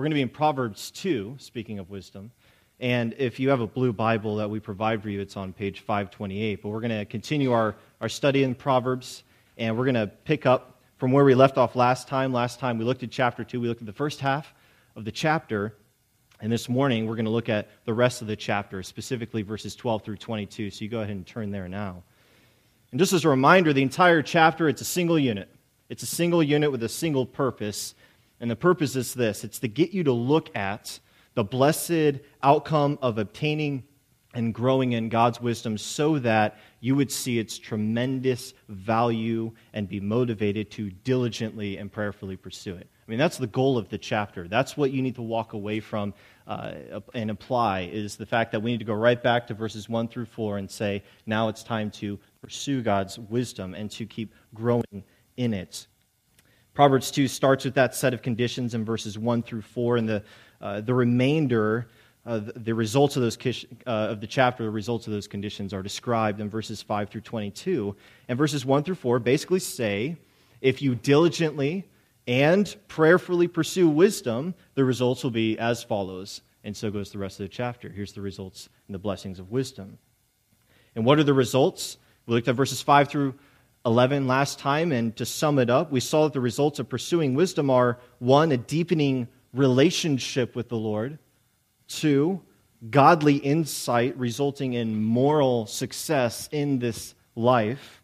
We're going to be in Proverbs 2, speaking of wisdom. And if you have a blue Bible that we provide for you, it's on page 528. But we're going to continue our, our study in Proverbs, and we're going to pick up from where we left off last time. Last time we looked at chapter 2, we looked at the first half of the chapter. And this morning, we're going to look at the rest of the chapter, specifically verses 12 through 22. So you go ahead and turn there now. And just as a reminder, the entire chapter, it's a single unit. It's a single unit with a single purpose. And the purpose is this it's to get you to look at the blessed outcome of obtaining and growing in God's wisdom so that you would see its tremendous value and be motivated to diligently and prayerfully pursue it. I mean, that's the goal of the chapter. That's what you need to walk away from uh, and apply is the fact that we need to go right back to verses 1 through 4 and say, now it's time to pursue God's wisdom and to keep growing in it. Proverbs 2 starts with that set of conditions in verses 1 through 4, and the, uh, the remainder, uh, the results of, those, uh, of the chapter, the results of those conditions are described in verses 5 through 22. And verses 1 through 4 basically say if you diligently and prayerfully pursue wisdom, the results will be as follows. And so goes the rest of the chapter. Here's the results and the blessings of wisdom. And what are the results? We looked at verses 5 through 11 last time, and to sum it up, we saw that the results of pursuing wisdom are one, a deepening relationship with the Lord, two, godly insight resulting in moral success in this life,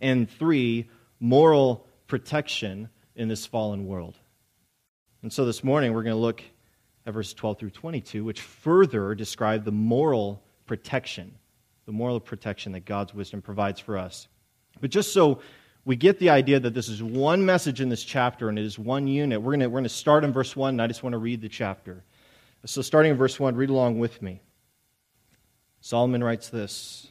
and three, moral protection in this fallen world. And so this morning we're going to look at verses 12 through 22, which further describe the moral protection, the moral protection that God's wisdom provides for us. But just so we get the idea that this is one message in this chapter and it is one unit, we're going to, we're to start in verse 1, and I just want to read the chapter. So, starting in verse 1, read along with me. Solomon writes this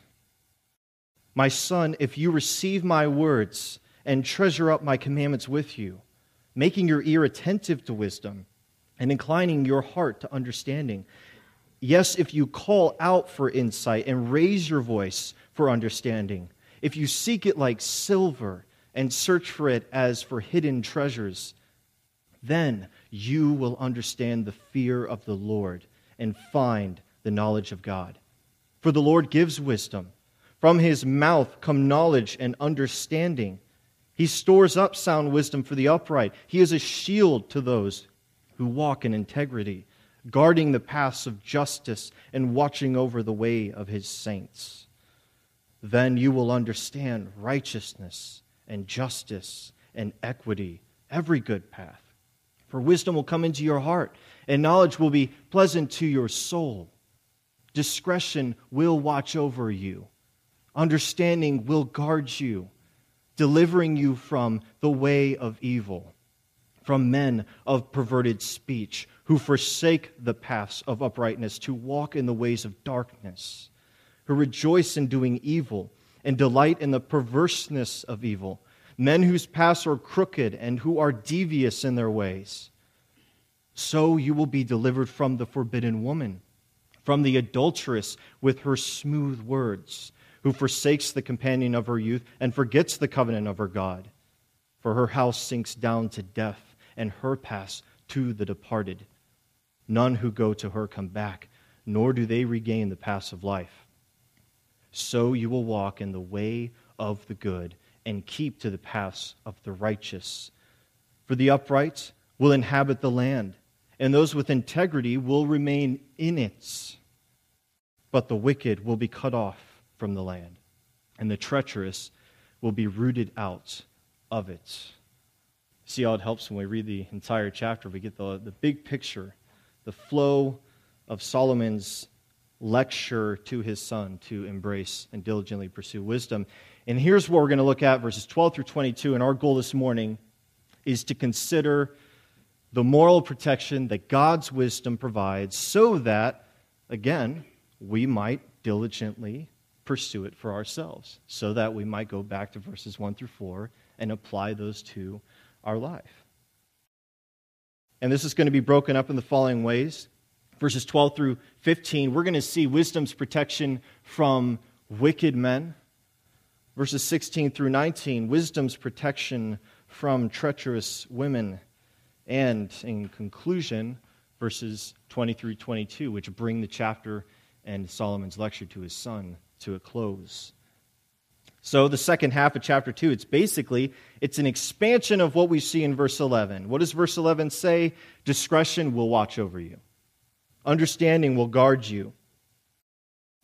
My son, if you receive my words and treasure up my commandments with you, making your ear attentive to wisdom and inclining your heart to understanding, yes, if you call out for insight and raise your voice for understanding, if you seek it like silver and search for it as for hidden treasures, then you will understand the fear of the Lord and find the knowledge of God. For the Lord gives wisdom. From his mouth come knowledge and understanding. He stores up sound wisdom for the upright. He is a shield to those who walk in integrity, guarding the paths of justice and watching over the way of his saints then you will understand righteousness and justice and equity, every good path. For wisdom will come into your heart, and knowledge will be pleasant to your soul. Discretion will watch over you, understanding will guard you, delivering you from the way of evil, from men of perverted speech who forsake the paths of uprightness to walk in the ways of darkness who rejoice in doing evil and delight in the perverseness of evil, men whose paths are crooked and who are devious in their ways. So you will be delivered from the forbidden woman, from the adulteress with her smooth words, who forsakes the companion of her youth and forgets the covenant of her God. For her house sinks down to death, and her paths to the departed. None who go to her come back, nor do they regain the paths of life so you will walk in the way of the good and keep to the paths of the righteous. For the upright will inhabit the land, and those with integrity will remain in it. But the wicked will be cut off from the land, and the treacherous will be rooted out of it. See how it helps when we read the entire chapter. We get the, the big picture, the flow of Solomon's lecture to his son to embrace and diligently pursue wisdom. And here's what we're going to look at verses 12 through 22. And our goal this morning is to consider the moral protection that God's wisdom provides so that, again, we might diligently pursue it for ourselves, so that we might go back to verses 1 through 4 and apply those to our life. And this is going to be broken up in the following ways verses 12 through 15, we're going to see wisdom's protection from wicked men. Verses 16 through 19, wisdom's protection from treacherous women. And in conclusion, verses 20 through 22, which bring the chapter and Solomon's lecture to his son to a close. So the second half of chapter 2, it's basically it's an expansion of what we see in verse 11. What does verse 11 say? Discretion will watch over you. Understanding will guard you.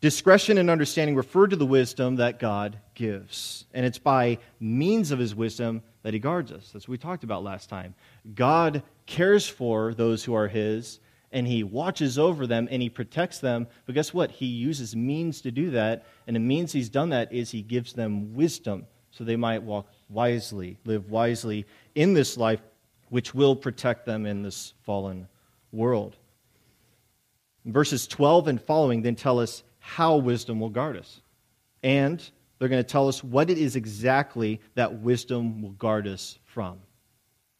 Discretion and understanding refer to the wisdom that God gives. And it's by means of his wisdom that he guards us. That's what we talked about last time. God cares for those who are his, and he watches over them and he protects them. But guess what? He uses means to do that. And the means he's done that is he gives them wisdom so they might walk wisely, live wisely in this life, which will protect them in this fallen world. Verses 12 and following then tell us how wisdom will guard us. And they're going to tell us what it is exactly that wisdom will guard us from.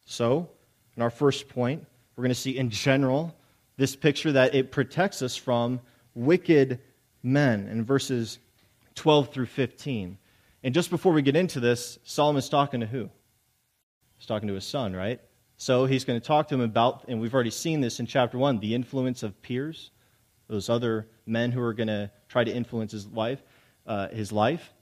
So, in our first point, we're going to see in general this picture that it protects us from wicked men in verses 12 through 15. And just before we get into this, Solomon's talking to who? He's talking to his son, right? So he's going to talk to him about, and we've already seen this in chapter 1, the influence of peers those other men who are going to try to influence his life, uh, his life.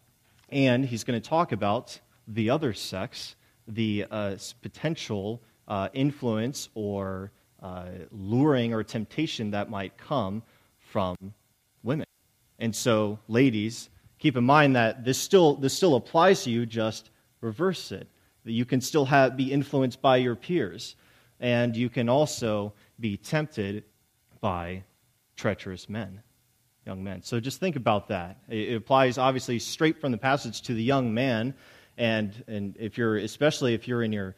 And he's going to talk about the other sex, the uh, potential uh, influence or uh, luring or temptation that might come from women. And so, ladies, keep in mind that this still, this still applies to you, just reverse it. That you can still have, be influenced by your peers, and you can also be tempted by treacherous men, young men. So just think about that. It applies obviously straight from the passage to the young man, and and if you're especially if you're in your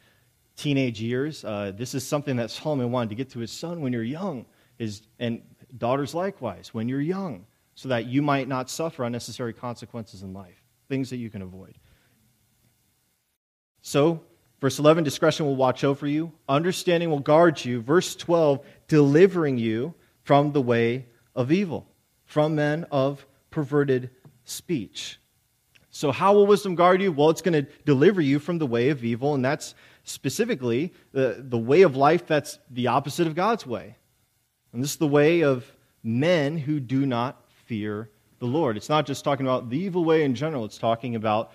teenage years, uh, this is something that Solomon wanted to get to his son when you're young, is and daughters likewise when you're young, so that you might not suffer unnecessary consequences in life, things that you can avoid. So Verse 11, discretion will watch over you, understanding will guard you. Verse 12, delivering you from the way of evil, from men of perverted speech. So, how will wisdom guard you? Well, it's going to deliver you from the way of evil, and that's specifically the, the way of life that's the opposite of God's way. And this is the way of men who do not fear the Lord. It's not just talking about the evil way in general, it's talking about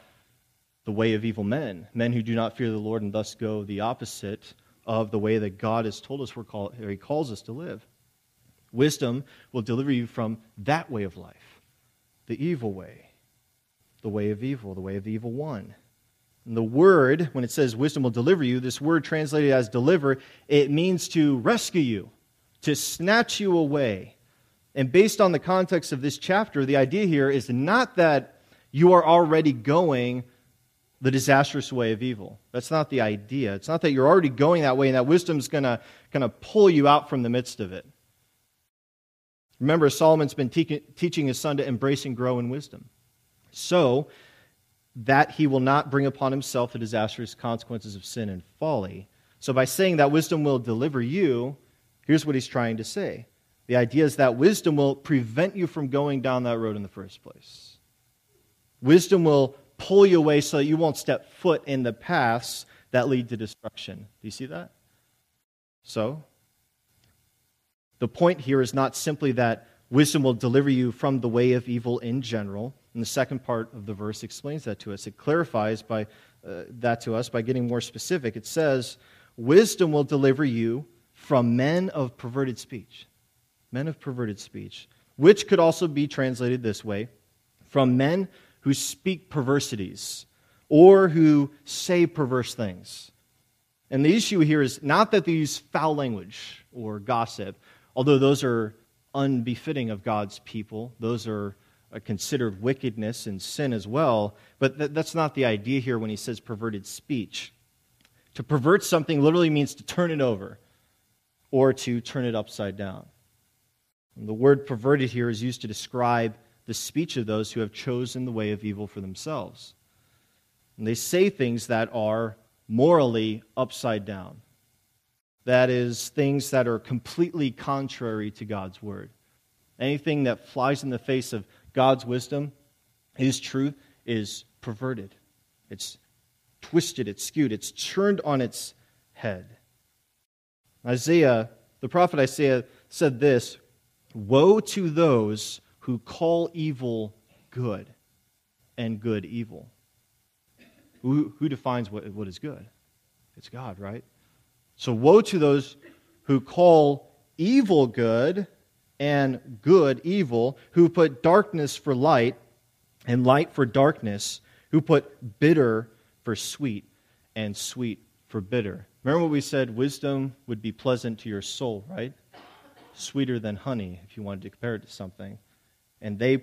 the way of evil men, men who do not fear the Lord and thus go the opposite of the way that God has told us we're called, or He calls us to live. Wisdom will deliver you from that way of life, the evil way, the way of evil, the way of the evil one. And the word, when it says wisdom will deliver you, this word translated as deliver, it means to rescue you, to snatch you away. And based on the context of this chapter, the idea here is not that you are already going the disastrous way of evil. That's not the idea. It's not that you're already going that way and that wisdom is going to kind of pull you out from the midst of it. Remember, Solomon's been te- teaching his son to embrace and grow in wisdom so that he will not bring upon himself the disastrous consequences of sin and folly. So, by saying that wisdom will deliver you, here's what he's trying to say. The idea is that wisdom will prevent you from going down that road in the first place. Wisdom will pull you away so that you won't step foot in the paths that lead to destruction. Do you see that? So, the point here is not simply that wisdom will deliver you from the way of evil in general. And the second part of the verse explains that to us. It clarifies by, uh, that to us by getting more specific. It says, Wisdom will deliver you from men of perverted speech. Men of perverted speech, which could also be translated this way from men who speak perversities or who say perverse things. And the issue here is not that they use foul language or gossip, although those are unbefitting of God's people, those are uh, considered wickedness and sin as well. But th- that's not the idea here when he says perverted speech. To pervert something literally means to turn it over or to turn it upside down. And the word perverted here is used to describe the speech of those who have chosen the way of evil for themselves. And they say things that are morally upside down. That is, things that are completely contrary to God's word. Anything that flies in the face of God's wisdom, His truth, is perverted. It's twisted, it's skewed, it's turned on its head. Isaiah, the prophet Isaiah said this Woe to those who call evil good and good evil. Who, who defines what, what is good? It's God, right? So, woe to those who call evil good and good evil, who put darkness for light and light for darkness, who put bitter for sweet and sweet for bitter. Remember what we said? Wisdom would be pleasant to your soul, right? Sweeter than honey, if you wanted to compare it to something. And they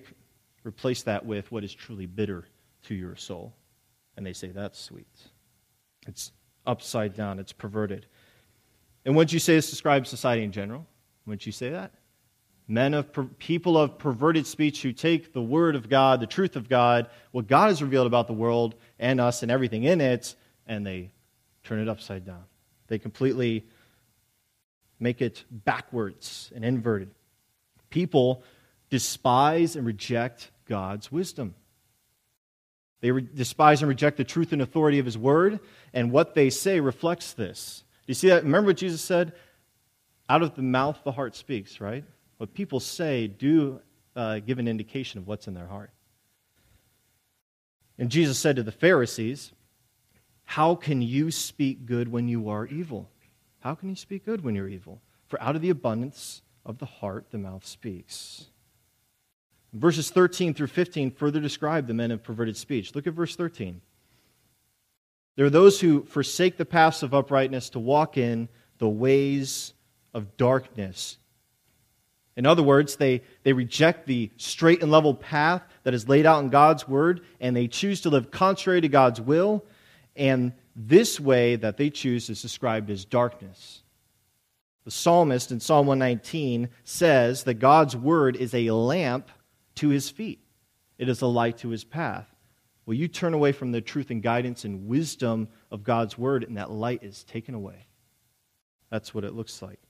replace that with what is truly bitter to your soul. And they say, that's sweet. It's upside down, it's perverted. And wouldn't you say this describes society in general? Wouldn't you say that? Men of per- people of perverted speech who take the word of God, the truth of God, what God has revealed about the world and us and everything in it, and they turn it upside down. They completely make it backwards and inverted. People despise and reject God's wisdom. They re- despise and reject the truth and authority of His word, and what they say reflects this. You see that? Remember what Jesus said? Out of the mouth, the heart speaks, right? What people say do uh, give an indication of what's in their heart. And Jesus said to the Pharisees, How can you speak good when you are evil? How can you speak good when you're evil? For out of the abundance of the heart, the mouth speaks. Verses 13 through 15 further describe the men of perverted speech. Look at verse 13. There are those who forsake the paths of uprightness to walk in the ways of darkness. In other words, they, they reject the straight and level path that is laid out in God's word, and they choose to live contrary to God's will. And this way that they choose is described as darkness. The psalmist in Psalm 119 says that God's word is a lamp to his feet, it is a light to his path. Well, you turn away from the truth and guidance and wisdom of God's word, and that light is taken away. That's what it looks like.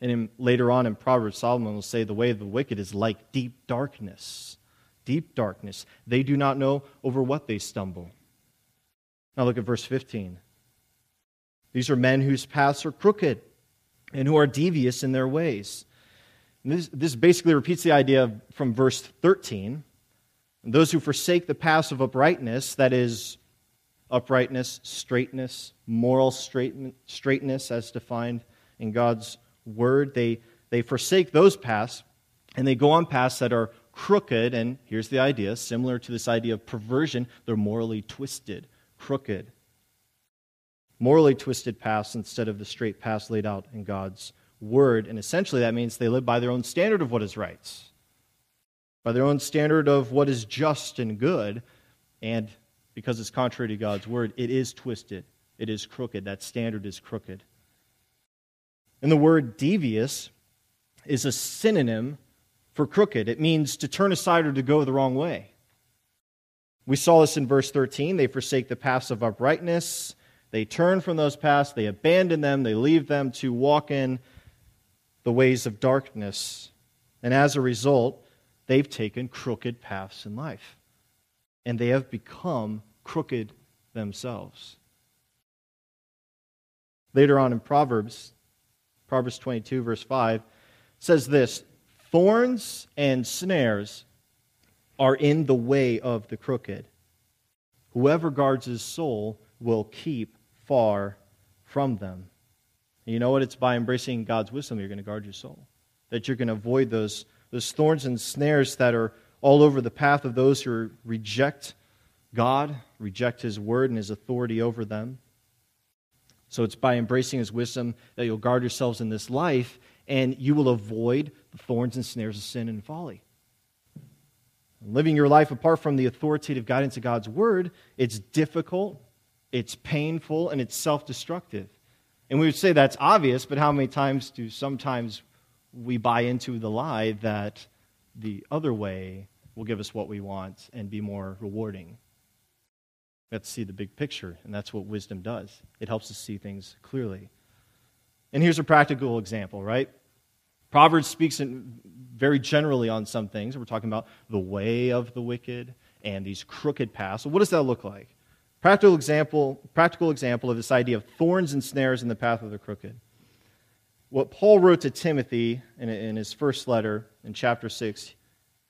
And in, later on in Proverbs, Solomon will say, The way of the wicked is like deep darkness. Deep darkness. They do not know over what they stumble. Now look at verse 15. These are men whose paths are crooked and who are devious in their ways. This, this, basically repeats the idea from verse 13. Those who forsake the paths of uprightness, that is, uprightness, straightness, moral straightness as defined in God's word, they, they forsake those paths and they go on paths that are crooked. And here's the idea similar to this idea of perversion, they're morally twisted, crooked. Morally twisted paths instead of the straight paths laid out in God's word. And essentially, that means they live by their own standard of what is right, by their own standard of what is just and good. And because it's contrary to God's word, it is twisted, it is crooked. That standard is crooked. And the word devious is a synonym for crooked. It means to turn aside or to go the wrong way. We saw this in verse 13. They forsake the paths of uprightness. They turn from those paths. They abandon them. They leave them to walk in the ways of darkness. And as a result, they've taken crooked paths in life. And they have become crooked themselves. Later on in Proverbs, Proverbs 22, verse 5, says this Thorns and snares are in the way of the crooked. Whoever guards his soul will keep far from them. And you know what? It's by embracing God's wisdom you're going to guard your soul. That you're going to avoid those, those thorns and snares that are all over the path of those who reject God, reject His word and His authority over them. So it's by embracing his wisdom that you'll guard yourselves in this life and you will avoid the thorns and snares of sin and folly. Living your life apart from the authoritative guidance of God's word, it's difficult, it's painful, and it's self destructive. And we would say that's obvious, but how many times do sometimes we buy into the lie that the other way will give us what we want and be more rewarding? We have to see the big picture, and that's what wisdom does. It helps us see things clearly. And here's a practical example, right? Proverbs speaks in, very generally on some things. We're talking about the way of the wicked and these crooked paths. So what does that look like? Practical example, practical example of this idea of thorns and snares in the path of the crooked. What Paul wrote to Timothy in, in his first letter in chapter 6,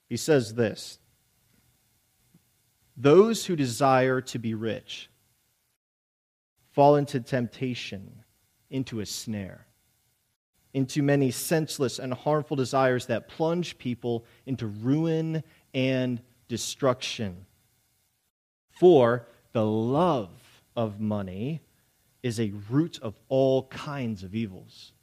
he says this Those who desire to be rich fall into temptation, into a snare, into many senseless and harmful desires that plunge people into ruin and destruction. For the love of money is a root of all kinds of evils.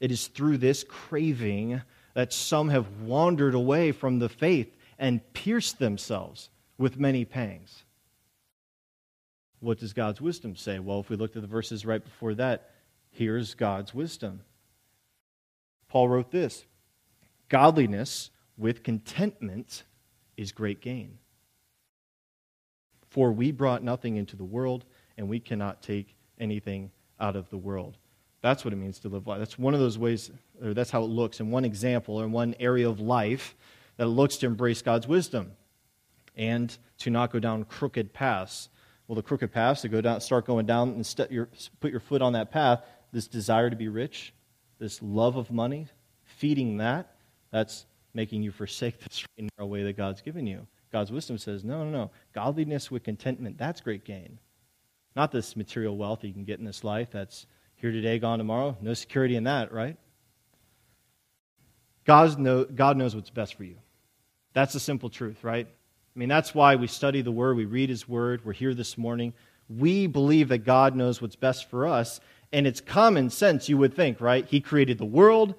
It is through this craving that some have wandered away from the faith and pierced themselves with many pangs. What does God's wisdom say? Well, if we look at the verses right before that, here's God's wisdom. Paul wrote this Godliness with contentment is great gain. For we brought nothing into the world, and we cannot take anything out of the world. That's what it means to live life. That's one of those ways, or that's how it looks in one example or in one area of life that looks to embrace God's wisdom and to not go down crooked paths. Well, the crooked paths to go down, start going down and st- your, put your foot on that path. This desire to be rich, this love of money, feeding that, that's making you forsake the straight and narrow way that God's given you. God's wisdom says, no, no, no. Godliness with contentment, that's great gain. Not this material wealth you can get in this life that's here today, gone tomorrow. No security in that, right? God, know, God knows what's best for you. That's the simple truth, right? I mean, that's why we study the Word, we read His Word, we're here this morning. We believe that God knows what's best for us, and it's common sense, you would think, right? He created the world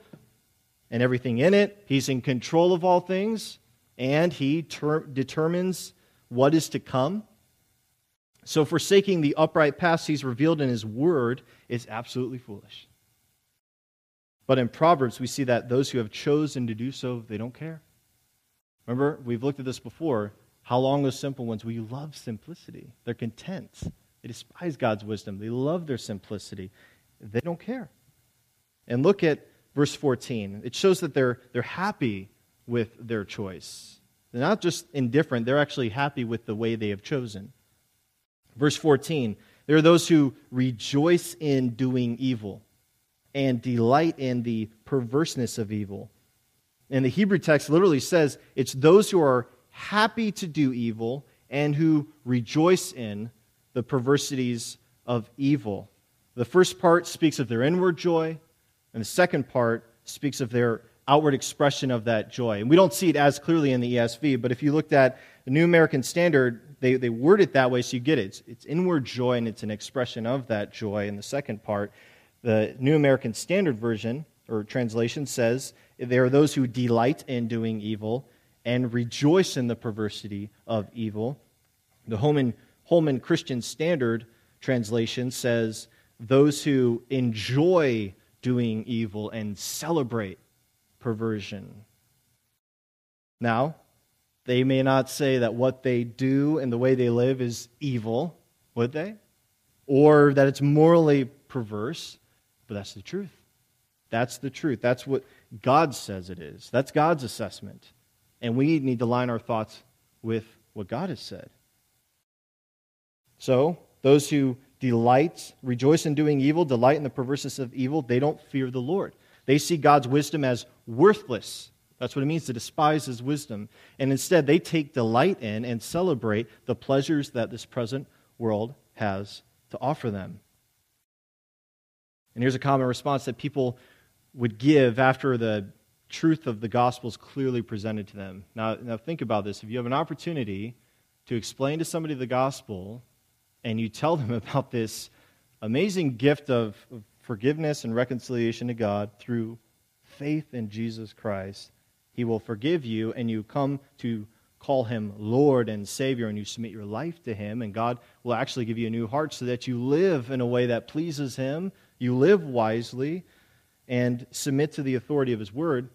and everything in it, He's in control of all things, and He ter- determines what is to come. So, forsaking the upright paths He's revealed in His Word is absolutely foolish. But in Proverbs, we see that those who have chosen to do so, they don't care. Remember, we've looked at this before. How long those simple ones? We love simplicity. They're content. They despise God's wisdom. They love their simplicity. They don't care. And look at verse 14. It shows that they're, they're happy with their choice. They're not just indifferent, they're actually happy with the way they have chosen. Verse 14 there are those who rejoice in doing evil and delight in the perverseness of evil. And the Hebrew text literally says it's those who are happy to do evil and who rejoice in the perversities of evil. The first part speaks of their inward joy, and the second part speaks of their outward expression of that joy. And we don't see it as clearly in the ESV, but if you looked at the New American Standard, they, they word it that way so you get it. It's, it's inward joy and it's an expression of that joy in the second part. The New American Standard Version or translation says, There are those who delight in doing evil and rejoice in the perversity of evil. The Holman, Holman Christian Standard translation says, Those who enjoy doing evil and celebrate perversion. Now, they may not say that what they do and the way they live is evil, would they? Or that it's morally perverse, but that's the truth. That's the truth. That's what God says it is. That's God's assessment. And we need to line our thoughts with what God has said. So, those who delight, rejoice in doing evil, delight in the perverseness of evil, they don't fear the Lord. They see God's wisdom as worthless that's what it means to despise his wisdom. And instead, they take delight in and celebrate the pleasures that this present world has to offer them. And here's a common response that people would give after the truth of the gospel is clearly presented to them. Now, now think about this. If you have an opportunity to explain to somebody the gospel and you tell them about this amazing gift of, of forgiveness and reconciliation to God through faith in Jesus Christ, he will forgive you, and you come to call him Lord and Savior, and you submit your life to him, and God will actually give you a new heart so that you live in a way that pleases him, you live wisely, and submit to the authority of his word.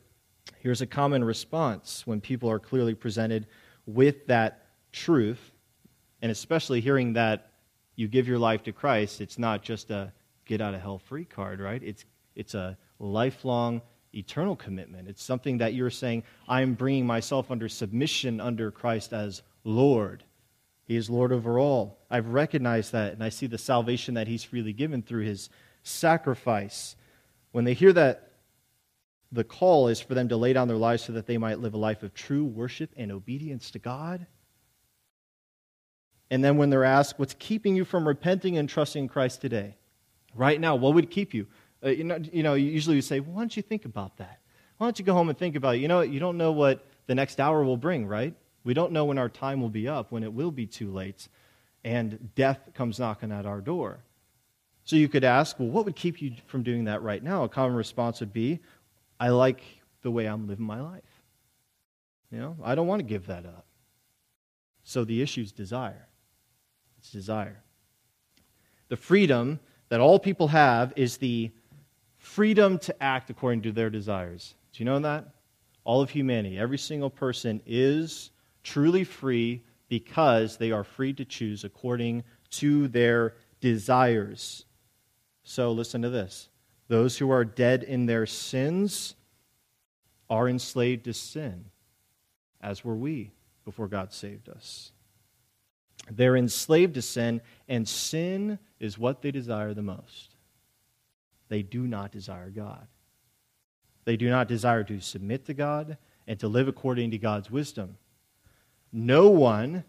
Here's a common response when people are clearly presented with that truth, and especially hearing that you give your life to Christ, it's not just a get out of hell free card, right? It's, it's a lifelong eternal commitment. It's something that you're saying, I'm bringing myself under submission under Christ as Lord. He is Lord over all. I've recognized that, and I see the salvation that He's freely given through His sacrifice. when they hear that the call is for them to lay down their lives so that they might live a life of true worship and obedience to God, and then when they're asked, what's keeping you from repenting and trusting Christ today? Right now, what would keep you? Uh, you, know, you know, usually you say, well, why don't you think about that? Why don't you go home and think about it? You know, you don't know what the next hour will bring, right? We don't know when our time will be up, when it will be too late, and death comes knocking at our door. So you could ask, well, what would keep you from doing that right now? A common response would be, I like the way I'm living my life. You know, I don't want to give that up. So the issue is desire. It's desire. The freedom that all people have is the freedom to act according to their desires. Do you know that? All of humanity, every single person is truly free because they are free to choose according to their desires. So listen to this. Those who are dead in their sins are enslaved to sin, as were we before God saved us. They're enslaved to sin, and sin is what they desire the most. They do not desire God. They do not desire to submit to God and to live according to God's wisdom. No one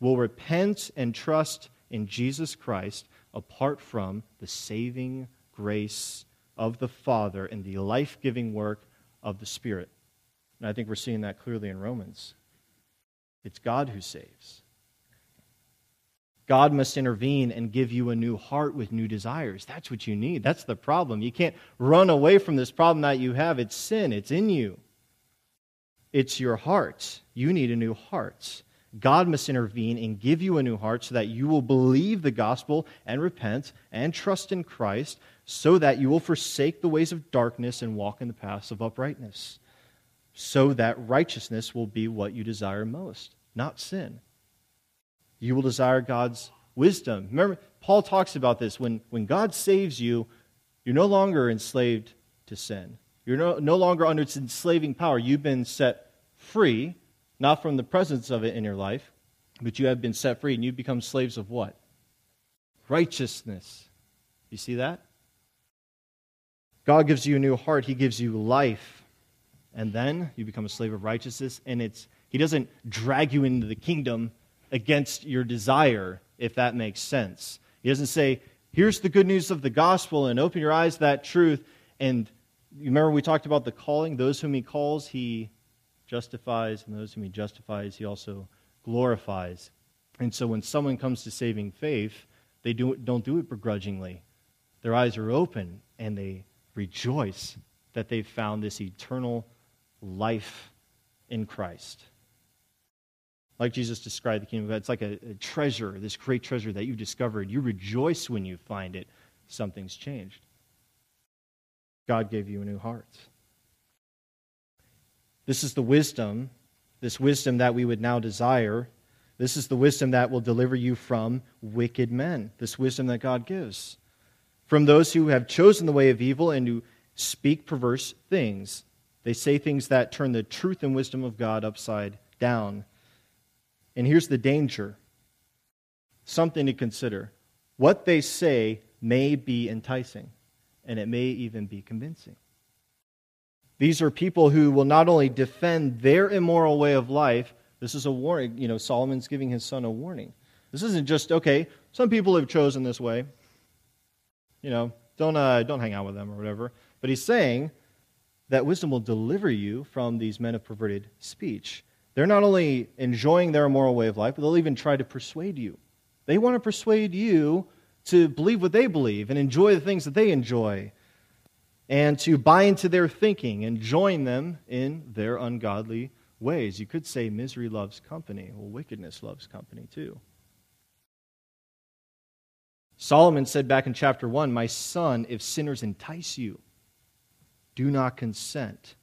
will repent and trust in Jesus Christ apart from the saving grace of the Father and the life giving work of the Spirit. And I think we're seeing that clearly in Romans. It's God who saves. God must intervene and give you a new heart with new desires. That's what you need. That's the problem. You can't run away from this problem that you have. It's sin, it's in you. It's your heart. You need a new heart. God must intervene and give you a new heart so that you will believe the gospel and repent and trust in Christ so that you will forsake the ways of darkness and walk in the paths of uprightness. So that righteousness will be what you desire most, not sin. You will desire God's wisdom. Remember, Paul talks about this. When, when God saves you, you're no longer enslaved to sin. You're no, no longer under its enslaving power. You've been set free, not from the presence of it in your life, but you have been set free, and you've become slaves of what? Righteousness. You see that? God gives you a new heart, He gives you life. And then you become a slave of righteousness, and it's He doesn't drag you into the kingdom against your desire, if that makes sense. He doesn't say, here's the good news of the gospel and open your eyes to that truth. And you remember we talked about the calling? Those whom he calls, he justifies, and those whom he justifies, he also glorifies. And so when someone comes to saving faith, they do, don't do it begrudgingly. Their eyes are open and they rejoice that they've found this eternal life in Christ like Jesus described the kingdom of God, it's like a, a, treasure, this great treasure that you've discovered. You rejoice when you find it. Something's changed. God gave you a new heart. This is the wisdom, this wisdom that we would now desire. This is the wisdom that will deliver you from wicked men, this wisdom that God gives. From those who have chosen the way of evil and who speak perverse things. They say things that turn the truth and wisdom of God upside down. And here's the danger something to consider. What they say may be enticing, and it may even be convincing. These are people who will not only defend their immoral way of life, this is a warning. You know, Solomon's giving his son a warning. This isn't just, okay, some people have chosen this way. You know, don't, uh, don't hang out with them or whatever. But he's saying that wisdom will deliver you from these men of perverted speech. They're not only enjoying their immoral way of life, but they'll even try to persuade you. They want to persuade you to believe what they believe and enjoy the things that they enjoy and to buy into their thinking and join them in their ungodly ways. You could say misery loves company. Well, wickedness loves company too. Solomon said back in chapter 1 My son, if sinners entice you, do not consent.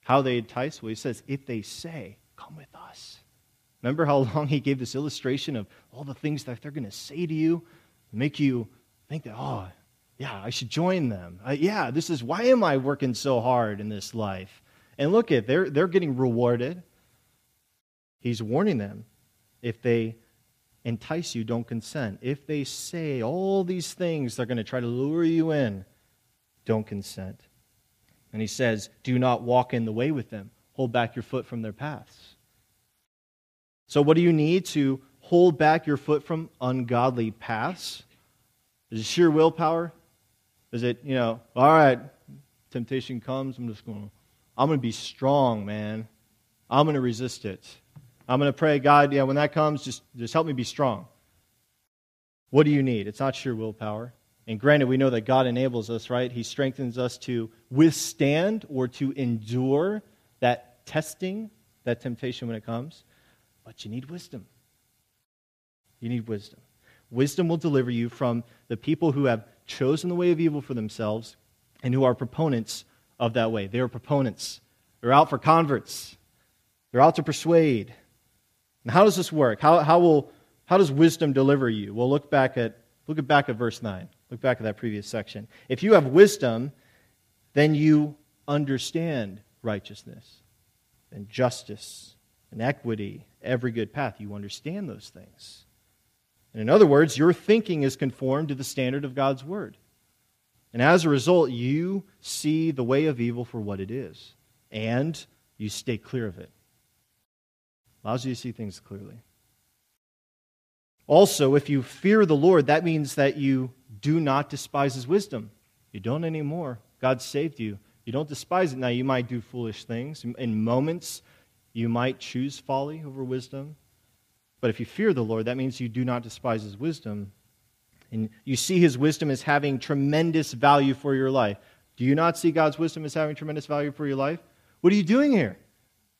How they entice? Well, he says, if they say, Come with us. Remember how long he gave this illustration of all the things that they're going to say to you, make you think that, oh, yeah, I should join them. Uh, yeah, this is why am I working so hard in this life? And look at they're they're getting rewarded. He's warning them if they entice you, don't consent. If they say all these things, they're going to try to lure you in. don't consent. And he says, Do not walk in the way with them, hold back your foot from their paths. So, what do you need to hold back your foot from ungodly paths? Is it sheer willpower? Is it, you know, all right, temptation comes, I'm just going I'm going to be strong, man. I'm going to resist it. I'm going to pray, God, yeah, when that comes, just, just help me be strong. What do you need? It's not sheer willpower. And granted, we know that God enables us, right? He strengthens us to withstand or to endure that testing, that temptation when it comes. But you need wisdom. You need wisdom. Wisdom will deliver you from the people who have chosen the way of evil for themselves and who are proponents of that way. They are proponents. They're out for converts. They're out to persuade. And how does this work? How, how, will, how does wisdom deliver you? Well, look back at, look back at verse 9. Look back at that previous section. If you have wisdom, then you understand righteousness and justice and equity, every good path. You understand those things. And in other words, your thinking is conformed to the standard of God's word. And as a result, you see the way of evil for what it is, and you stay clear of it. Allows you to see things clearly. Also, if you fear the Lord, that means that you do not despise his wisdom. You don't anymore. God saved you. You don't despise it. Now, you might do foolish things. In moments, you might choose folly over wisdom. But if you fear the Lord, that means you do not despise his wisdom. And you see his wisdom as having tremendous value for your life. Do you not see God's wisdom as having tremendous value for your life? What are you doing here?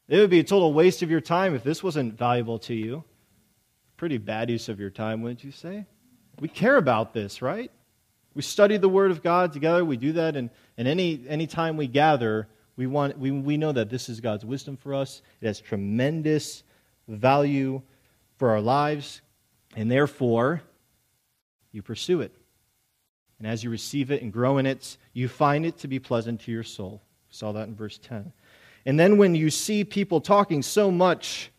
It would be a total waste of your time if this wasn't valuable to you. Pretty bad use of your time, wouldn't you say? We care about this, right? We study the Word of God together. We do that, and, and any, any time we gather, we, want, we, we know that this is God's wisdom for us. It has tremendous value for our lives, and therefore, you pursue it. And as you receive it and grow in it, you find it to be pleasant to your soul. We saw that in verse 10. And then when you see people talking so much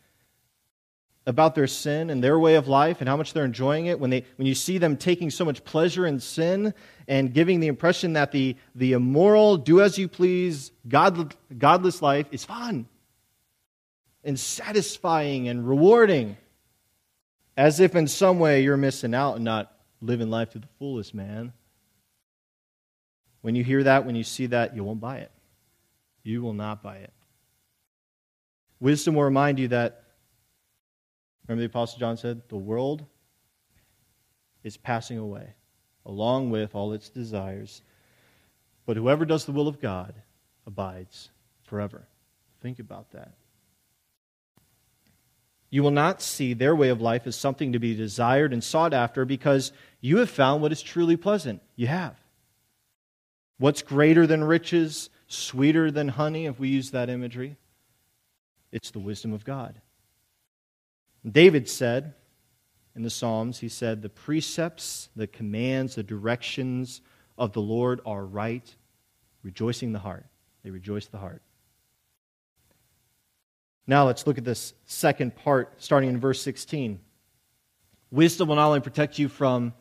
about their sin and their way of life and how much they're enjoying it, when, they, when you see them taking so much pleasure in sin and giving the impression that the, the immoral, do as you please, God, godless life is fun and satisfying and rewarding, as if in some way you're missing out and not living life to the fullest, man. When you hear that, when you see that, you won't buy it. You will not buy it. Wisdom will remind you that Remember the Apostle John said, the world is passing away, along with all its desires. But whoever does the will of God abides forever. Think about that. You will not see their way of life as something to be desired and sought after because you have found what is truly pleasant. You have. What's greater than riches, sweeter than honey, if we use that imagery? It's the wisdom of God. David said in the Psalms, he said, The precepts, the commands, the directions of the Lord are right, rejoicing the heart. They rejoice the heart. Now let's look at this second part, starting in verse 16. Wisdom will not only protect you from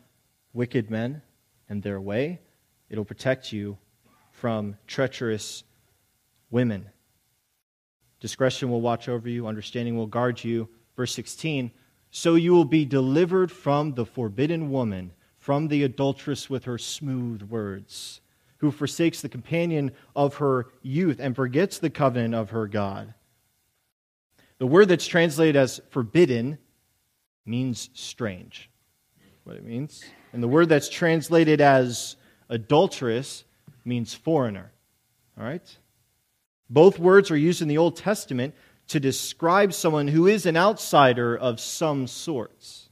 wicked men and their way, it'll protect you from treacherous women. Discretion will watch over you, understanding will guard you Verse 16 So you will be delivered from the forbidden woman, from the adulteress with her smooth words, who forsakes the companion of her youth and forgets the covenant of her God. The word that's translated as forbidden means strange. What it means. And the word that's translated as adulteress means foreigner. All right? Both words are used in the Old Testament to describe someone who is an outsider of some sorts.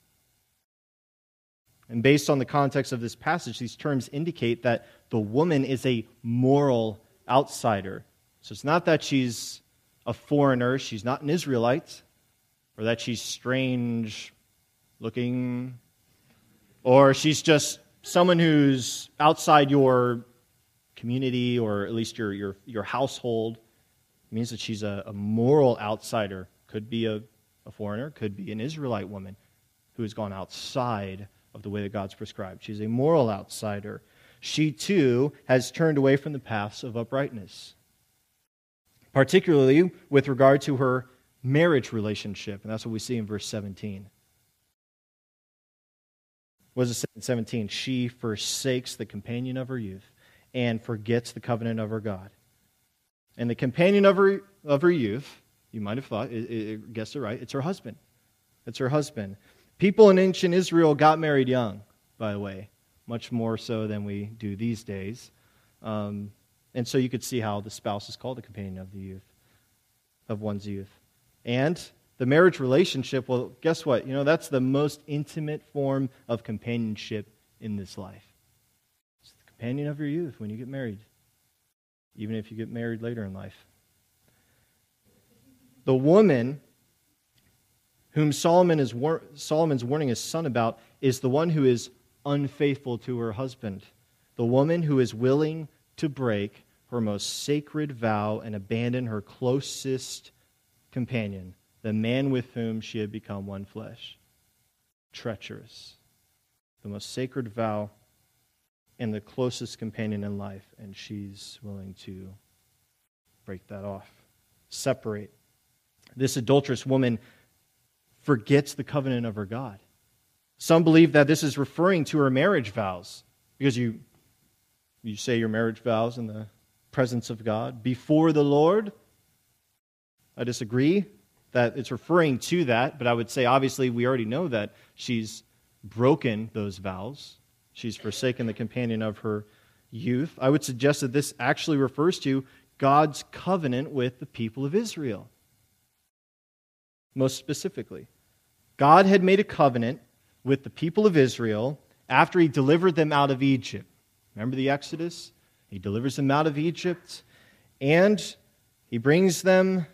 And based on the context of this passage, these terms indicate that the woman is a moral outsider. So it's not that she's a foreigner, she's not an Israelite, or that she's strange looking, or she's just someone who's outside your community or at least your, your, your household. It means that she's a, a moral outsider. Could be a, a foreigner, could be an Israelite woman who has gone outside of the way that God's prescribed. She's a moral outsider. she too has turned away from the paths of uprightness, particularly with regard to her marriage relationship. And that's what we see in verse 17. What does it in 17? She forsakes the companion of her youth and forgets the covenant of her God. And the companion of her, of her youth, you might have thought, it, it, it right, it's her husband. It's her husband. People in ancient Israel got married young, by the way, much more so than we do these days. Um, and so you could see how the spouse is called the companion of the youth, of one's youth. And the marriage relationship, well, guess what? You know, that's the most intimate form of companionship in this life. It's the companion of your youth when you get married, even if you get married later in life. The woman whom Solomon is war- Solomon's warning his son about is the one who is unfaithful to her husband, the woman who is willing to break her most sacred vow and abandon her closest companion, the man with whom she had become one flesh. Treacherous. The most sacred vow and the closest companion in life, and she's willing to break that off, separate. This adulterous woman forgets the covenant of her God. Some believe that this is referring to her marriage vows because you, you say your marriage vows in the presence of God before the Lord. I disagree that it's referring to that, but I would say obviously we already know that she's broken those vows. She's forsaken the companion of her youth. I would suggest that this actually refers to God's covenant with the people of Israel most specifically. God had made a covenant with the people of Israel after he delivered them out of Egypt. Remember the Exodus? He delivers them out of Egypt and he brings them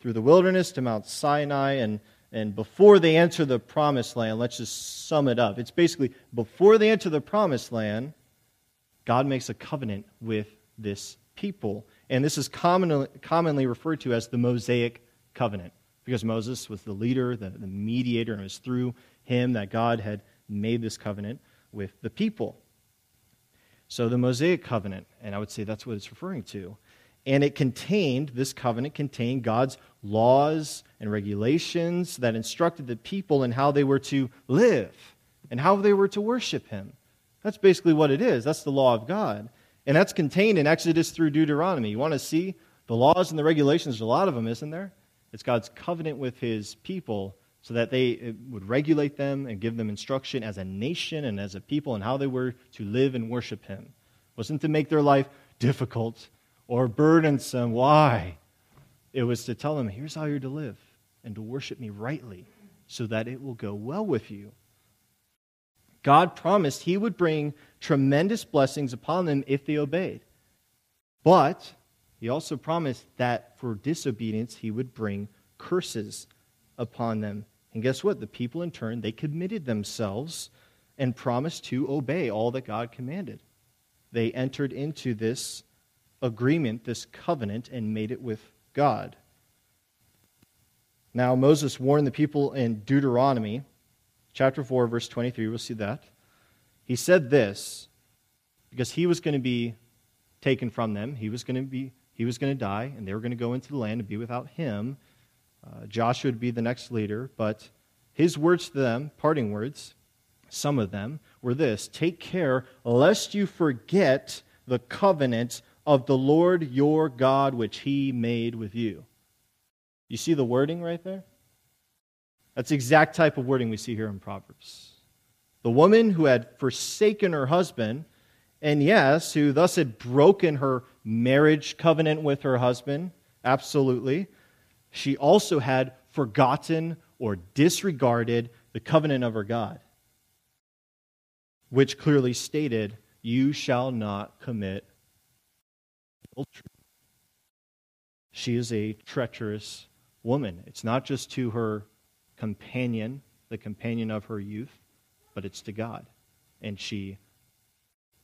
through the wilderness to Mount Sinai. And, and before they enter the promised land, let's just sum it up. It's basically before they enter the promised land, God makes a covenant with this people. And this is commonly, commonly referred to as the Mosaic covenant because Moses was the leader, the, the mediator, and it was through him that God had made this covenant with the people. So the Mosaic covenant, and I would say that's what it's referring to. And it contained, this covenant contained God's laws and regulations that instructed the people in how they were to live and how they were to worship Him. That's basically what it is. That's the law of God. And that's contained in Exodus through Deuteronomy. You want to see the laws and the regulations? There's a lot of them, isn't there? It's God's covenant with his people so that they uh, would regulate them and give them instruction as a nation and as a people and how they were to live and worship him. It wasn't to make their life difficult or burdensome. Why? It was to tell them, here's how you're to live and to worship me rightly so that it will go well with you. God promised he would bring tremendous blessings upon them if they obeyed. But he also promised that for disobedience, he would bring curses upon them. And guess what? The people, in turn, they committed themselves and promised to obey all that God commanded. They entered into this agreement, this covenant, and made it with God. Now, Moses warned the people in Deuteronomy chapter 4, verse 23. We'll see that. He said this because he was going to be taken from them, he was going to be he was going to die, and they were going to go into the land and be without him. Uh, Joshua would be the next leader, but his words to them, parting words, some of them, were this Take care lest you forget the covenant of the Lord your God which he made with you. You see the wording right there? That's the exact type of wording we see here in Proverbs. The woman who had forsaken her husband, and yes, who thus had broken her marriage covenant with her husband, absolutely. She also had forgotten or disregarded the covenant of her God, which clearly stated, You shall not commit adultery. She is a treacherous woman. It's not just to her companion, the companion of her youth, but it's to God. And she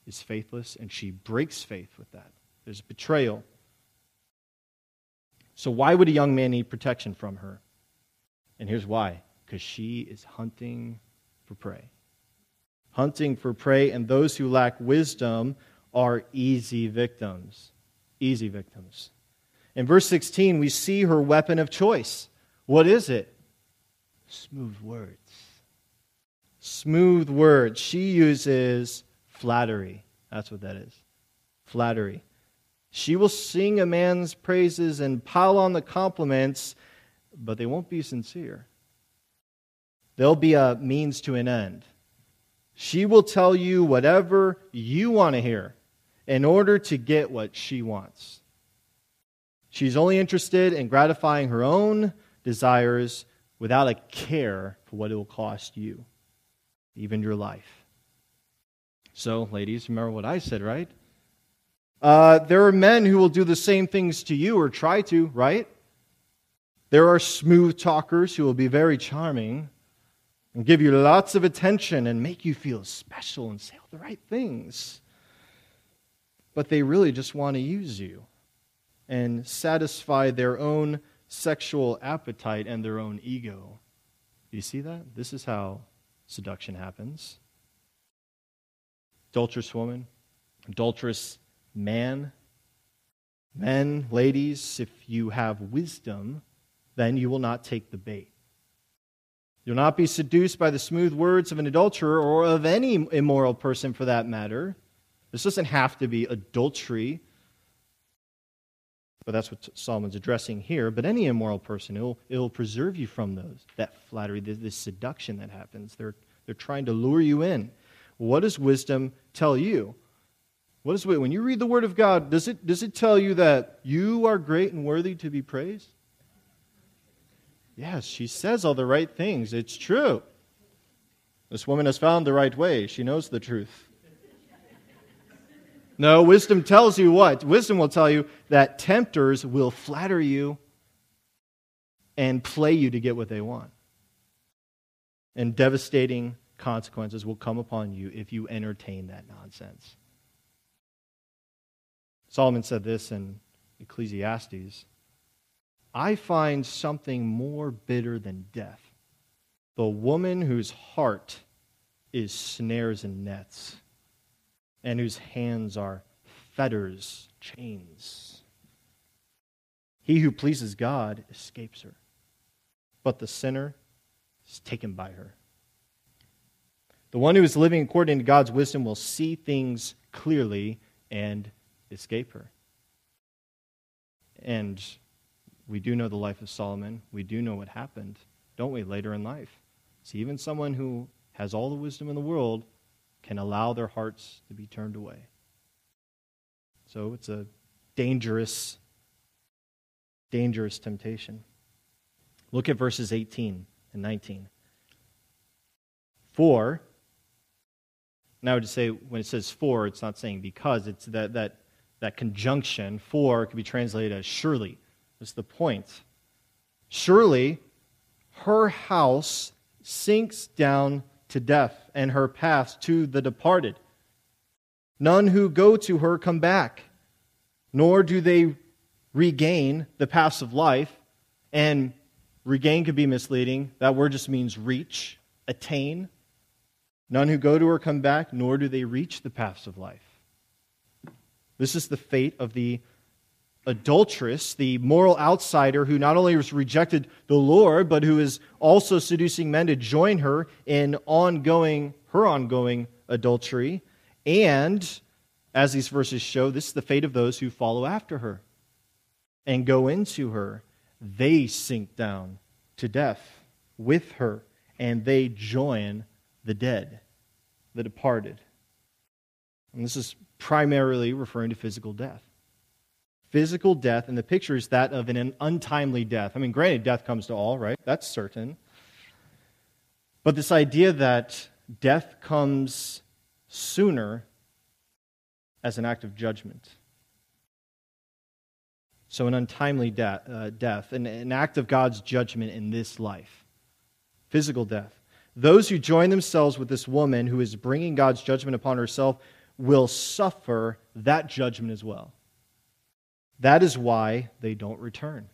is faithless, and she breaks faith with that. There's betrayal. So, why would a young man need protection from her? And here's why because she is hunting for prey. Hunting for prey, and those who lack wisdom are easy victims. Easy victims. In verse 16, we see her weapon of choice. What is it? Smooth words. Smooth words. She uses flattery. That's what that is. Flattery. She will sing a man's praises and pile on the compliments, but they won't be sincere. They'll be a means to an end. She will tell you whatever you want to hear in order to get what she wants. She's only interested in gratifying her own desires without a care for what it will cost you, even your life. So, ladies, remember what I said, right? Uh, there are men who will do the same things to you or try to, right? There are smooth talkers who will be very charming and give you lots of attention and make you feel special and say all the right things. But they really just want to use you and satisfy their own sexual appetite and their own ego. Do you see that? This is how seduction happens. Adulterous woman, adulterous man. Men, ladies, if you have wisdom, then you will not take the bait. You'll not be seduced by the smooth words of an adulterer or of any immoral person for that matter. This doesn't have to be adultery but that's what Solomon's addressing here. But any immoral person, it'll, it'll preserve you from those, that flattery, this, this seduction that happens. They're, they're trying to lure you in. What does wisdom tell you? What is when you read the Word of God, does it, does it tell you that you are great and worthy to be praised? Yes, she says all the right things. It's true. This woman has found the right way. She knows the truth. No, wisdom tells you what? Wisdom will tell you that tempters will flatter you and play you to get what they want. And devastating consequences will come upon you if you entertain that nonsense. Solomon said this in Ecclesiastes I find something more bitter than death the woman whose heart is snares and nets and whose hands are fetters, chains. He who pleases God escapes her, but the sinner is taken by her. The one who is living according to God's wisdom will see things clearly and escape her. And we do know the life of Solomon. We do know what happened, don't we, later in life? See, even someone who has all the wisdom in the world can allow their hearts to be turned away. So it's a dangerous, dangerous temptation. Look at verses 18 and 19. For, now to say when it says for, it's not saying because, it's that, that, that conjunction, for, could be translated as surely. That's the point. Surely her house sinks down to death, and her paths to the departed. None who go to her come back, nor do they regain the paths of life. And regain could be misleading. That word just means reach, attain. None who go to her come back, nor do they reach the paths of life. This is the fate of the adulteress, the moral outsider who not only has rejected the Lord, but who is also seducing men to join her in ongoing, her ongoing adultery. And, as these verses show, this is the fate of those who follow after her and go into her. They sink down to death with her, and they join the dead, the departed. And this is primarily referring to physical death physical death, and the picture is that of an untimely death. I mean, granted, death comes to all, right? That's certain. But this idea that death comes sooner as an act of judgment. So, an untimely de- uh, death, an, an act of God's judgment in this life, physical death. Those who join themselves with this woman who is bringing God's judgment upon herself will suffer that judgment as well. That is why they don't return.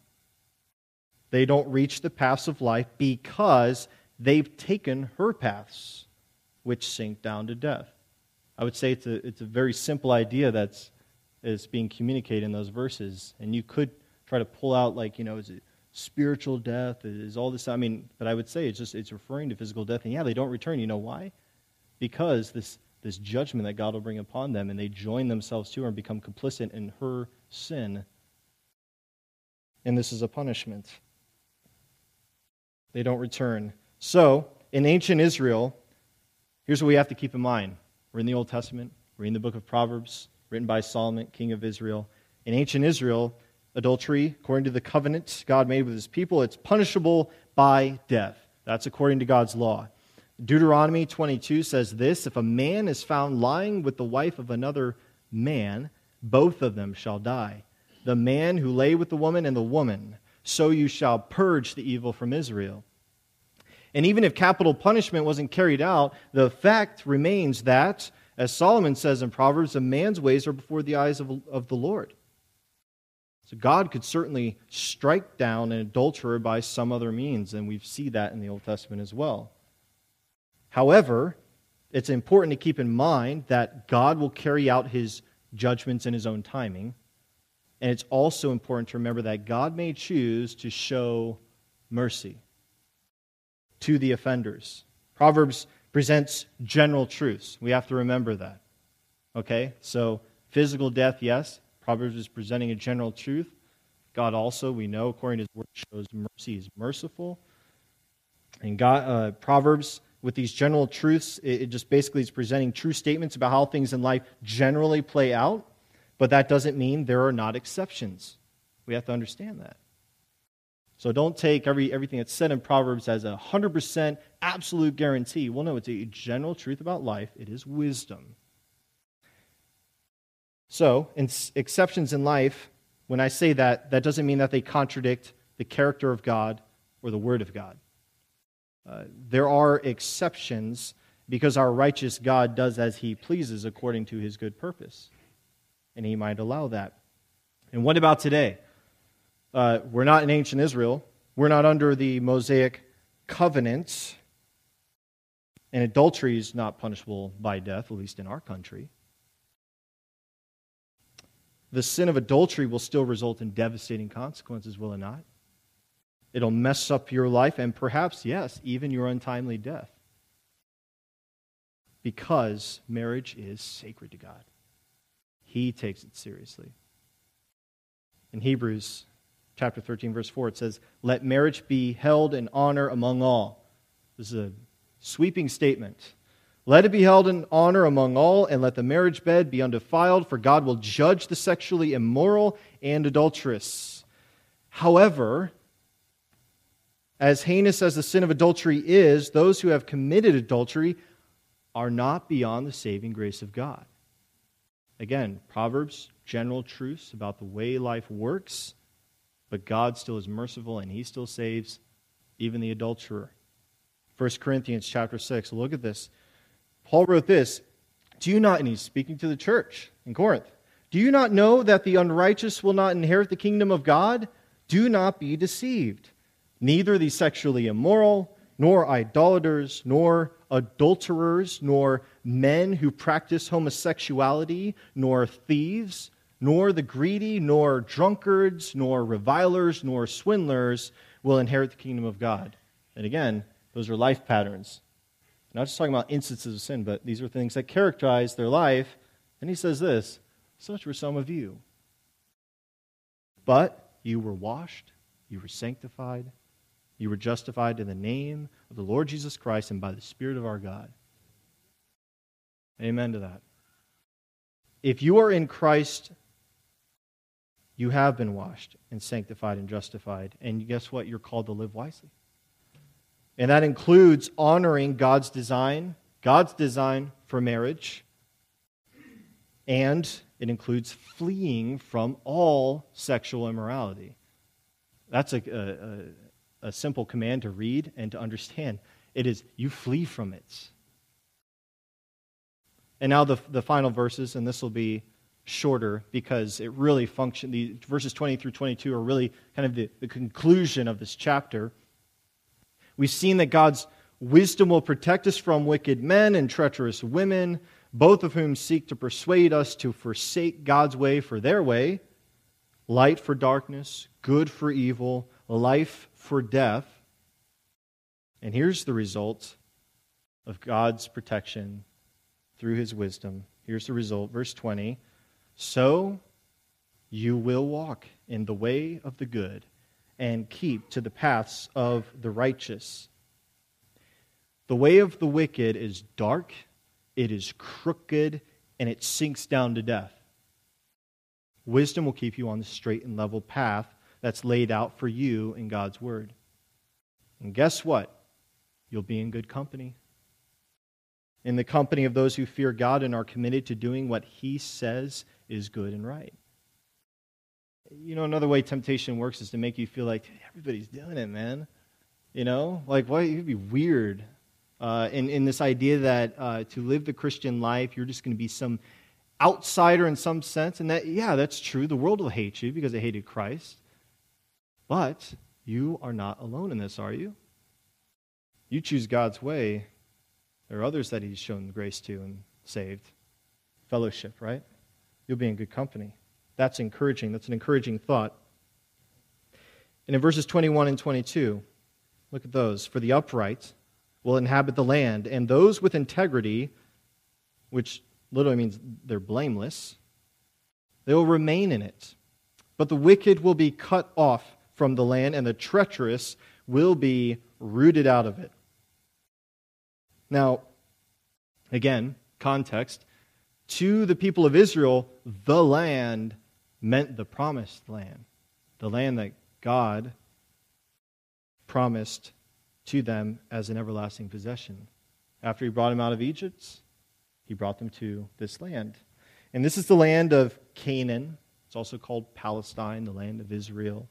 They don't reach the paths of life because they've taken her paths, which sink down to death. I would say it's a, it's a very simple idea that's is being communicated in those verses. And you could try to pull out, like, you know, is it spiritual death? Is all this? I mean, but I would say it's just it's referring to physical death. And yeah, they don't return. You know why? Because this this judgment that God will bring upon them, and they join themselves to her and become complicit in her sin. And this is a punishment. They don't return. So, in ancient Israel, here's what we have to keep in mind. We're in the Old Testament, we're in the book of Proverbs, written by Solomon, king of Israel. In ancient Israel, adultery, according to the covenant God made with his people, it's punishable by death. That's according to God's law. Deuteronomy 22 says this If a man is found lying with the wife of another man, both of them shall die. The man who lay with the woman and the woman, so you shall purge the evil from Israel. And even if capital punishment wasn't carried out, the fact remains that, as Solomon says in Proverbs, a man's ways are before the eyes of, of the Lord. So God could certainly strike down an adulterer by some other means, and we see that in the Old Testament as well. However, it's important to keep in mind that God will carry out his judgments in his own timing. And it's also important to remember that God may choose to show mercy to the offenders. Proverbs presents general truths. We have to remember that. Okay? So, physical death, yes. Proverbs is presenting a general truth. God also, we know, according to his word, shows mercy. is merciful. And God, uh, Proverbs, with these general truths, it, just basically is presenting true statements about how things in life generally play out. But that doesn't mean there are not exceptions. We have to understand that. So don't take every, everything that's said in Proverbs as a 100% absolute guarantee. Well, no, it's a general truth about life, it is wisdom. So, in exceptions in life, when I say that, that doesn't mean that they contradict the character of God or the Word of God. Uh, there are exceptions because our righteous God does as he pleases according to his good purpose. And he might allow that. And what about today? Uh, we're not in ancient Israel. We're not under the Mosaic covenant. And adultery is not punishable by death, at least in our country. The sin of adultery will still result in devastating consequences, will it not? It'll mess up your life and perhaps, yes, even your untimely death. Because marriage is sacred to God. He takes it seriously. In Hebrews chapter 13, verse 4, it says, Let marriage be held in honor among all. This is a sweeping statement. Let it be held in honor among all, and let the marriage bed be undefiled, for God will judge the sexually immoral and adulterous. However, as heinous as the sin of adultery is, those who have committed adultery are not beyond the saving grace of God. Again, Proverbs, general truths about the way life works. But God still is merciful and he still saves even the adulterer. 1 Corinthians chapter 6. Look at this. Paul wrote this Do you not, and he's speaking to the church in Corinth, do you not know that the unrighteous will not inherit the kingdom of God? Do not be deceived. Neither the sexually immoral, nor idolaters, nor adulterers, nor men who practice homosexuality, nor thieves nor the greedy, nor drunkards, nor revilers, nor swindlers will inherit the kingdom of God. And again, those are life patterns. Not just talking about instances of sin, but these are things that characterize their life. And he says this such were some of you. But you were washed, you were sanctified, you were justified in the name of the Lord Jesus Christ and by the Spirit of our God. Amen to that. If you are in Christ you have been washed and sanctified and justified. And guess what? You're called to live wisely. And that includes honoring God's design, God's design for marriage. And it includes fleeing from all sexual immorality. That's a, a, a, simple command to read and to understand. It is you flee from it. And now the, the final verses, and this will be shorter because it really functions. The verses 20 through 22 are really kind of the, the conclusion of this chapter. We've seen that God's wisdom will protect us from wicked men and treacherous women. both of whom seek to persuade us to forsake God's way for their way, light for darkness, good for evil, life for death. And here's the result of God's protection through his wisdom. Here's the result, verse 20. So you will walk in the way of the good and keep to the paths of the righteous. The way of the wicked is dark, it is crooked, and it sinks down to death. Wisdom will keep you on the straight and level path that's laid out for you in God's Word. And guess what? You'll be in good company. In the company of those who fear God and are committed to doing what He says is good and right. You know, another way temptation works is to make you feel like everybody's doing it, man. You know, like, why? It'd be weird. Uh, in, in this idea that uh, to live the Christian life, you're just going to be some outsider in some sense. And that, yeah, that's true. The world will hate you because it hated Christ. But you are not alone in this, are you? You choose God's way. There are others that He's shown grace to and saved. Fellowship, right? You'll be in good company. That's encouraging. That's an encouraging thought. And in verses 21 and 22, look at those. For the upright will inhabit the land, and those with integrity, which literally means they're blameless, they will remain in it. But the wicked will be cut off from the land, and the treacherous will be rooted out of it. Now, again, context. To the people of Israel, the land meant the promised land, the land that God promised to them as an everlasting possession. After he brought them out of Egypt, he brought them to this land. And this is the land of Canaan. It's also called Palestine, the land of Israel.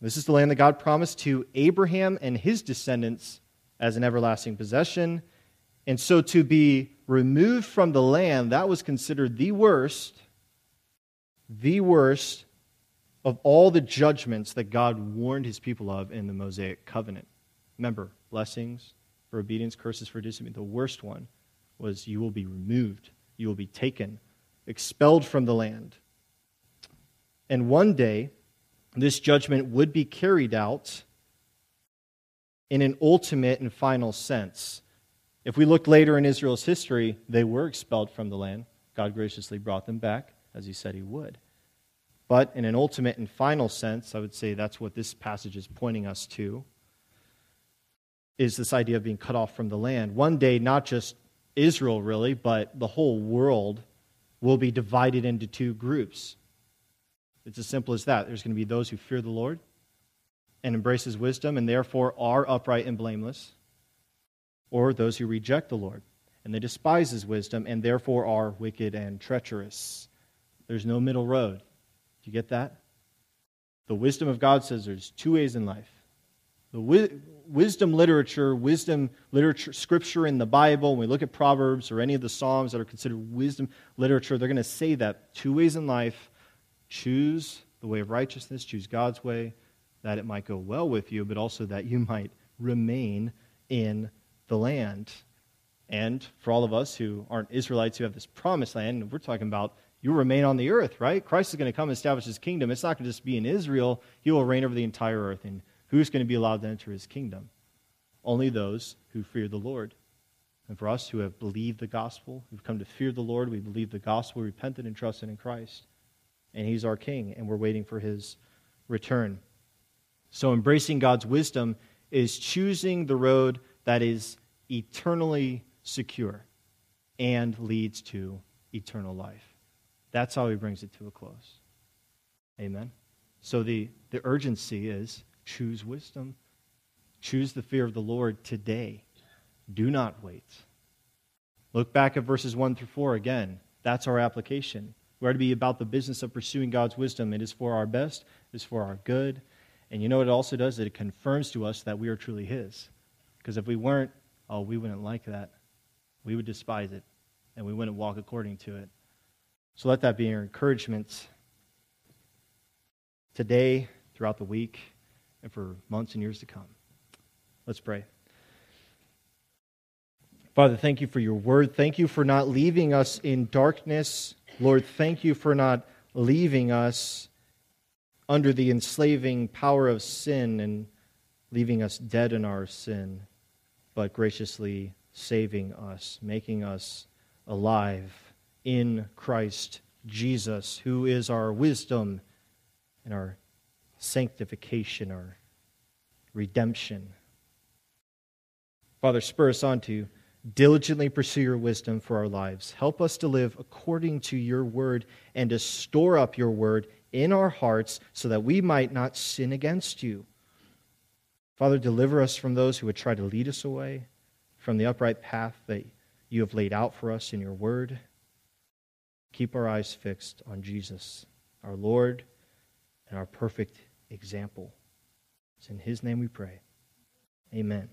This is the land that God promised to Abraham and his descendants as an everlasting possession. And so to be removed from the land, that was considered the worst the worst of all the judgments that God warned his people of in the Mosaic covenant. Remember, blessings for obedience, curses for disobedience. The worst one was you will be removed, you will be taken, expelled from the land. And one day, this judgment would be carried out in an ultimate and final sense. If we look later in Israel's history, they were expelled from the land. God graciously brought them back as he said he would. But in an ultimate and final sense, I would say that's what this passage is pointing us to is this idea of being cut off from the land. One day, not just Israel really, but the whole world will be divided into two groups. It's as simple as that. There's going to be those who fear the Lord and embrace his wisdom and therefore are upright and blameless, or those who reject the Lord and they despise his wisdom and therefore are wicked and treacherous. There's no middle road. Do you get that? The wisdom of God says there's two ways in life. The wi- wisdom literature, wisdom literature, scripture in the Bible, when we look at Proverbs or any of the Psalms that are considered wisdom literature, they're going to say that two ways in life choose the way of righteousness, choose God's way, that it might go well with you, but also that you might remain in the land. And for all of us who aren't Israelites who have this promised land, we're talking about you remain on the earth, right? Christ is going to come and establish his kingdom. It's not going to just be in Israel, he will reign over the entire earth. And who's going to be allowed to enter his kingdom? Only those who fear the Lord. And for us who have believed the gospel, who've come to fear the Lord, we believe the gospel, repented, and trusted in Christ. And he's our king, and we're waiting for his return. So embracing God's wisdom is choosing the road that is eternally secure and leads to eternal life. That's how he brings it to a close. Amen. So the, the urgency is choose wisdom. Choose the fear of the Lord today. Do not wait. Look back at verses 1 through 4 again. That's our application. We are to be about the business of pursuing God's wisdom. It is for our best, it is for our good. And you know what it also does? It confirms to us that we are truly His. Because if we weren't, oh, we wouldn't like that. We would despise it, and we wouldn't walk according to it. So let that be your encouragement today, throughout the week, and for months and years to come. Let's pray. Father, thank you for your word. Thank you for not leaving us in darkness. Lord, thank you for not leaving us under the enslaving power of sin and leaving us dead in our sin, but graciously saving us, making us alive in Christ Jesus, who is our wisdom and our sanctification, our redemption. Father, spur us on to diligently pursue your wisdom for our lives. Help us to live according to your word and to store up your word in our hearts so that we might not sin against you. Father, deliver us from those who would try to lead us away from the upright path that you have laid out for us in your word. Keep our eyes fixed on Jesus, our Lord and our perfect example. It's in his name we pray. Amen.